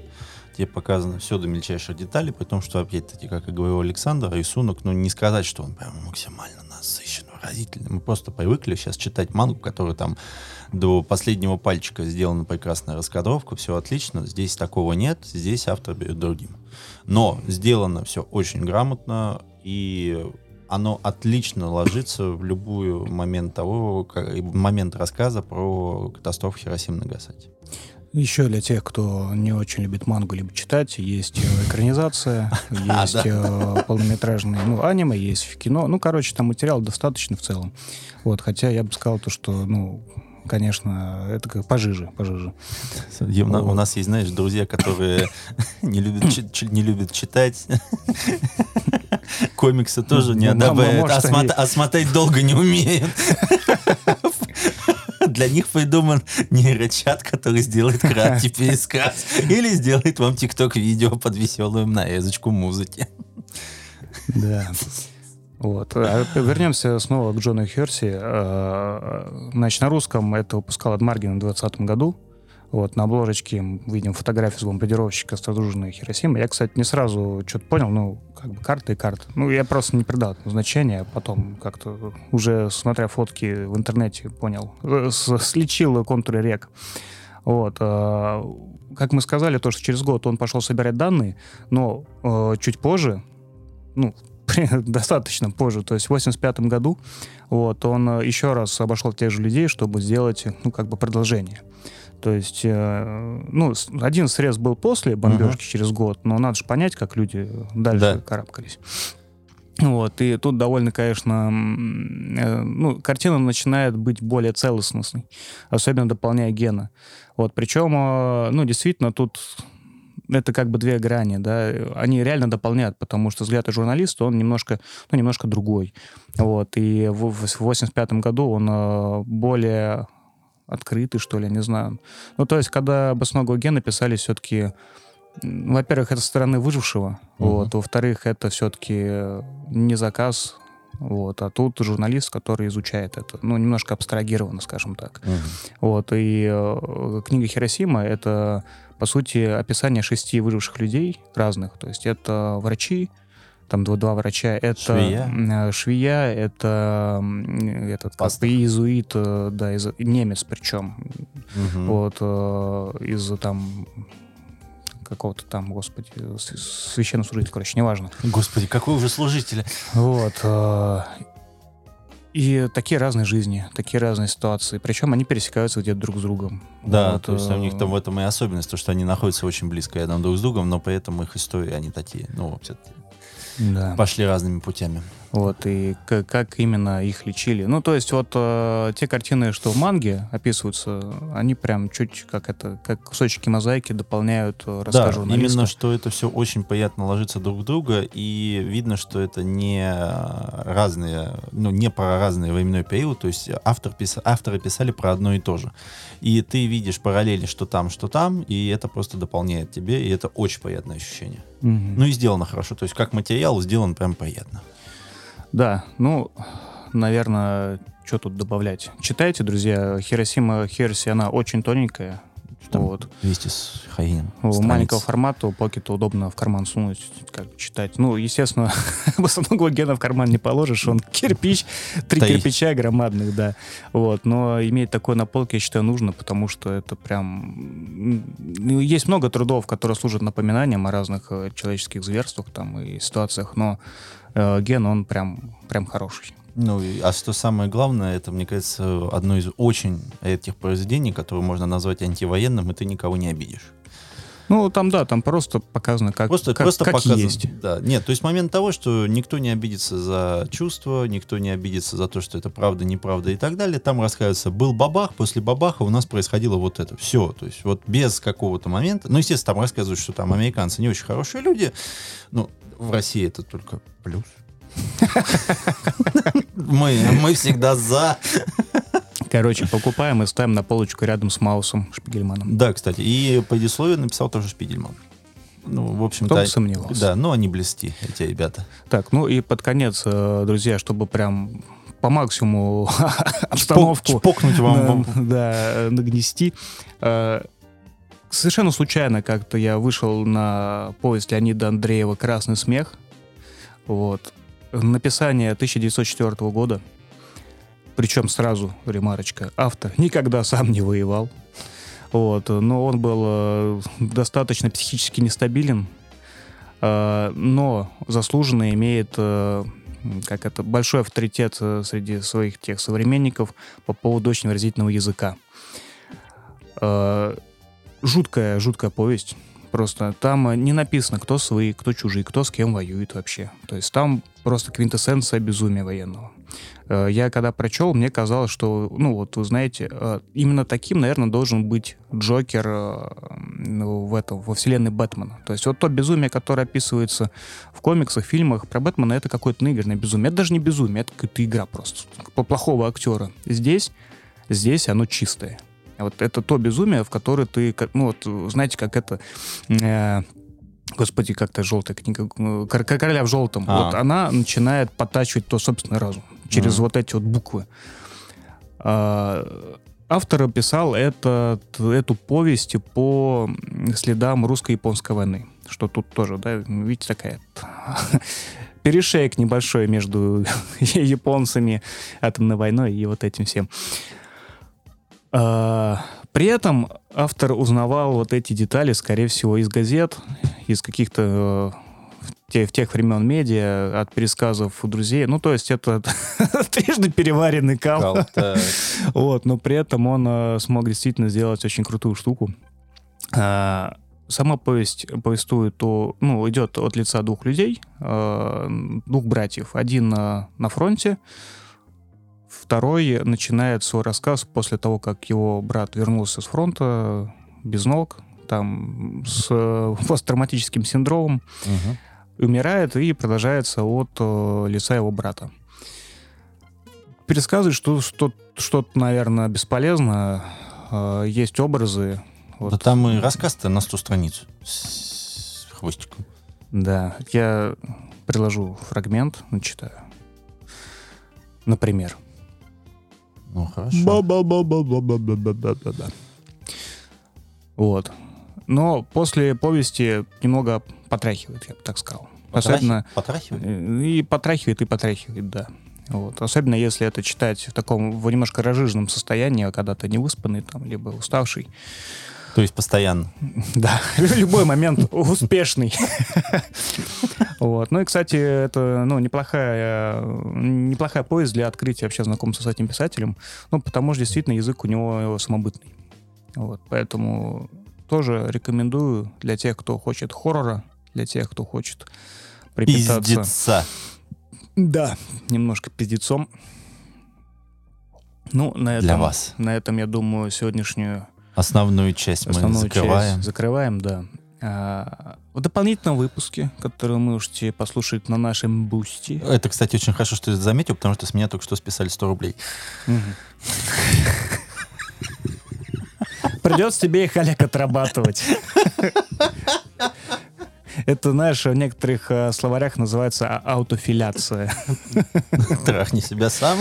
тебе показано все до мельчайших деталей, при том, что, опять-таки, как и говорил Александр, рисунок, ну, не сказать, что он прям максимально насыщен, выразительный. Мы просто привыкли сейчас читать мангу, которая там до последнего пальчика сделана прекрасная раскадровка, все отлично. Здесь такого нет, здесь автор берет другим. Но сделано все очень грамотно, и оно отлично ложится в любой момент того, как, момент рассказа про катастрофу Хиросимы Нагасати. Еще для тех, кто не очень любит мангу либо читать, есть э, экранизация, а, есть э, полнометражные, ну, аниме, есть в кино. Ну, короче, там материал достаточно в целом. Вот, хотя я бы сказал то, что, ну, конечно, это как пожиже, пожиже. У нас есть, знаешь, друзья, которые не любят, не любят читать. Комиксы тоже не одобряют, а смотреть долго не умеют для них придуман нейрочат, который сделает краткий пересказ. Или сделает вам тикток-видео под веселую нарезочку музыки. Да. Вот. А вернемся снова к Джону Херси. А, значит, на русском это выпускал Адмаргин в 2020 году. Вот, на обложечке видим фотографию с бомбардировщика «Содружной Хиросимы». Я, кстати, не сразу что-то понял, ну, как бы карты и карты. Ну, я просто не придал этому значения, а потом как-то уже, смотря фотки в интернете, понял. Э, слечил контуры рек. Вот. А, как мы сказали, то, что через год он пошел собирать данные, но э, чуть позже, ну, достаточно позже, то есть в 85 году, вот, он э, еще раз обошел тех же людей, чтобы сделать, ну, как бы продолжение. То есть, э, ну, один срез был после бомбежки uh-huh. через год, но надо же понять, как люди дальше да. карабкались. Вот, и тут довольно, конечно, э, ну, картина начинает быть более целостностной, особенно дополняя гена. Вот, причем, э, ну, действительно, тут это как бы две грани, да, они реально дополняют, потому что взгляд журналиста, он немножко, ну, немножко другой. Вот, и в, в 85 году он э, более открытый, что ли, не знаю. Ну, то есть, когда «Босоногого гена» писали все-таки во-первых, это со стороны выжившего, угу. вот, во-вторых, это все-таки не заказ, вот, а тут журналист, который изучает это, ну, немножко абстрагированно, скажем так. Угу. Вот, и э, книга Хиросима — это, по сути, описание шести выживших людей разных, то есть это врачи, там два, два врача, это швея, э, швея это этот как бы иезуит, э, да, из, немец причем, угу. вот, э, из там какого-то там, господи, священнослужителя, короче, неважно. Господи, какой уже служитель. Вот. И такие разные жизни, такие разные ситуации. Причем они пересекаются где-то друг с другом. Да, вот, то есть у них там в этом и особенность, то, что они находятся очень близко рядом друг с другом, но при этом их истории, они такие, ну, все-таки да. пошли разными путями. Вот, и как, именно их лечили. Ну, то есть вот э, те картины, что в манге описываются, они прям чуть как это, как кусочки мозаики дополняют э, рассказ Да, именно, что это все очень приятно ложится друг в друга, и видно, что это не разные, ну, не про разные временной период, то есть автор пис... авторы писали про одно и то же. И ты видишь параллели, что там, что там, и это просто дополняет тебе, и это очень приятное ощущение. Угу. Ну и сделано хорошо, то есть как материал сделан прям приятно. Да, ну, наверное, что тут добавлять? Читайте, друзья. Хиросима Херси, она очень тоненькая. Там вот. вместе с Хаином. Маленького формата, у покета удобно в карман сунуть, как читать. Ну, естественно, босоногого гена в карман не положишь, он кирпич, три да кирпича громадных, да. Вот, но иметь такой на полке, я считаю, нужно, потому что это прям... Ну, есть много трудов, которые служат напоминанием о разных э, человеческих зверствах там и ситуациях, но э, ген, он прям, прям хороший. Ну, а что самое главное, это, мне кажется, одно из очень редких произведений, которое можно назвать антивоенным, и ты никого не обидишь. Ну, там, да, там просто показано, как, просто, как, просто как показано, есть. Да. Нет, то есть момент того, что никто не обидится за чувства, никто не обидится за то, что это правда, неправда и так далее. Там рассказывается, был бабах, после бабаха у нас происходило вот это. Все, то есть вот без какого-то момента. Ну, естественно, там рассказывают, что там американцы не очень хорошие люди. Ну, в России это только плюс. Мы, мы всегда за. Короче, покупаем и ставим на полочку рядом с Маусом Шпигельманом. Да, кстати. И предисловие написал тоже Шпигельман. Ну, в общем-то... Кто бы сомневался. Да, но они блести, эти ребята. Так, ну и под конец, э, друзья, чтобы прям по максимуму обстановку... Чпокнуть вам. Да, нагнести. Совершенно случайно как-то я вышел на повесть Леонида Андреева «Красный смех». Вот. Написание 1904 года. Причем сразу ремарочка. Автор никогда сам не воевал. Вот. Но он был э, достаточно психически нестабилен. Э, но заслуженно имеет э, как это, большой авторитет среди своих тех современников по поводу очень выразительного языка. Жуткая, жуткая повесть. Просто там не написано, кто свои, кто чужие, кто с кем воюет вообще. То есть там просто квинтэссенция безумия военного. Э, я когда прочел, мне казалось, что, ну вот, вы знаете, э, именно таким, наверное, должен быть Джокер э, ну, в этом, во вселенной Бэтмена. То есть вот то безумие, которое описывается в комиксах, фильмах про Бэтмена, это какое-то наигранное безумие. Это даже не безумие, это какая-то игра просто. По плохого актера. Здесь, здесь оно чистое. Вот это то безумие, в которое ты, ну вот, знаете, как это... Э, Господи, как-то желтая книга. Короля в желтом. А. Вот она начинает подтачивать то собственный разум через mm. вот эти вот буквы. А, автор описал это, эту повесть по следам русско-японской войны. Что тут тоже, да, видите, такая перешейк небольшой между японцами, атомной войной и вот этим всем. А, при этом автор узнавал вот эти детали, скорее всего, из газет, из каких-то э, в тех времен медиа, от пересказов у друзей. Ну, то есть это трижды переваренный кал. кал вот, но при этом он э, смог действительно сделать очень крутую штуку. А, сама повесть повествует о, ну, идет от лица двух людей, э, двух братьев. Один на, на фронте, второй начинает свой рассказ после того, как его брат вернулся с фронта без ног, там с э, посттравматическим синдромом, Мгм. умирает и продолжается от э, лица его брата. Пересказывать что, что, что-то, наверное, бесполезно. Э, есть образы. Вот. Да там и рассказ-то на 100 страниц с хвостиком. Да, я приложу фрагмент, начитаю. Например. Ну, хорошо. Вот. Но после повести немного потряхивает, я бы так сказал. Потрахи... Особенно... Э, потряхивает. И потряхивает и потряхивает, да. Вот. Особенно если это читать в таком в немножко разжиженном состоянии, а когда ты не выспанный там, либо уставший. То есть постоянно. Да, любой момент успешный. Вот. Ну и, кстати, это ну, неплохая, неплохая повесть для открытия вообще знакомства с этим писателем. Ну, потому что действительно язык у него самобытный. Вот. Поэтому тоже рекомендую для тех, кто хочет хоррора, для тех, кто хочет припитаться... Пиздеца. Да, немножко пиздецом. Ну, на этом, Для вас. на этом, я думаю, сегодняшнюю Основную часть мы основную закрываем. часть закрываем, да. В дополнительном выпуске, который вы можете послушать на нашем Boosty. Это, кстати, очень хорошо, что ты заметил, потому что с меня только что списали 100 рублей. Придется тебе их, Олег, отрабатывать. Это, знаешь, в некоторых э, словарях называется а- аутофиляция. Трахни себя сам.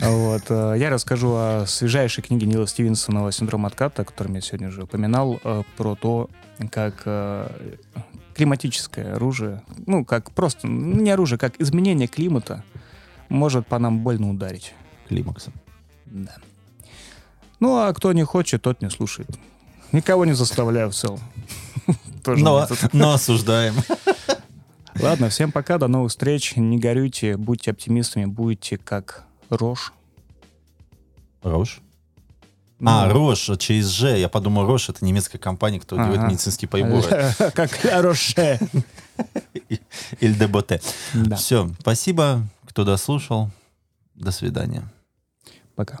Вот. э, Я расскажу о свежайшей книге Нила Стивенсона «Синдром отката», о котором я сегодня уже упоминал, э, про то, как э, климатическое оружие, ну, как просто, ну, не оружие, как изменение климата может по нам больно ударить. Климаксом. Да. Ну, а кто не хочет, тот не слушает. Никого не заставляю в целом. Но, но осуждаем. Ладно, всем пока, до новых встреч. Не горюйте, будьте оптимистами, будьте как рожь. Рожь? Ну, А, Рош, через Ж. Я подумал, Рош — это немецкая компания, кто делает Ага. медицинские приборы. Как Роше. Или ДБТ. Да, Все, спасибо, кто дослушал. До свидания. пока.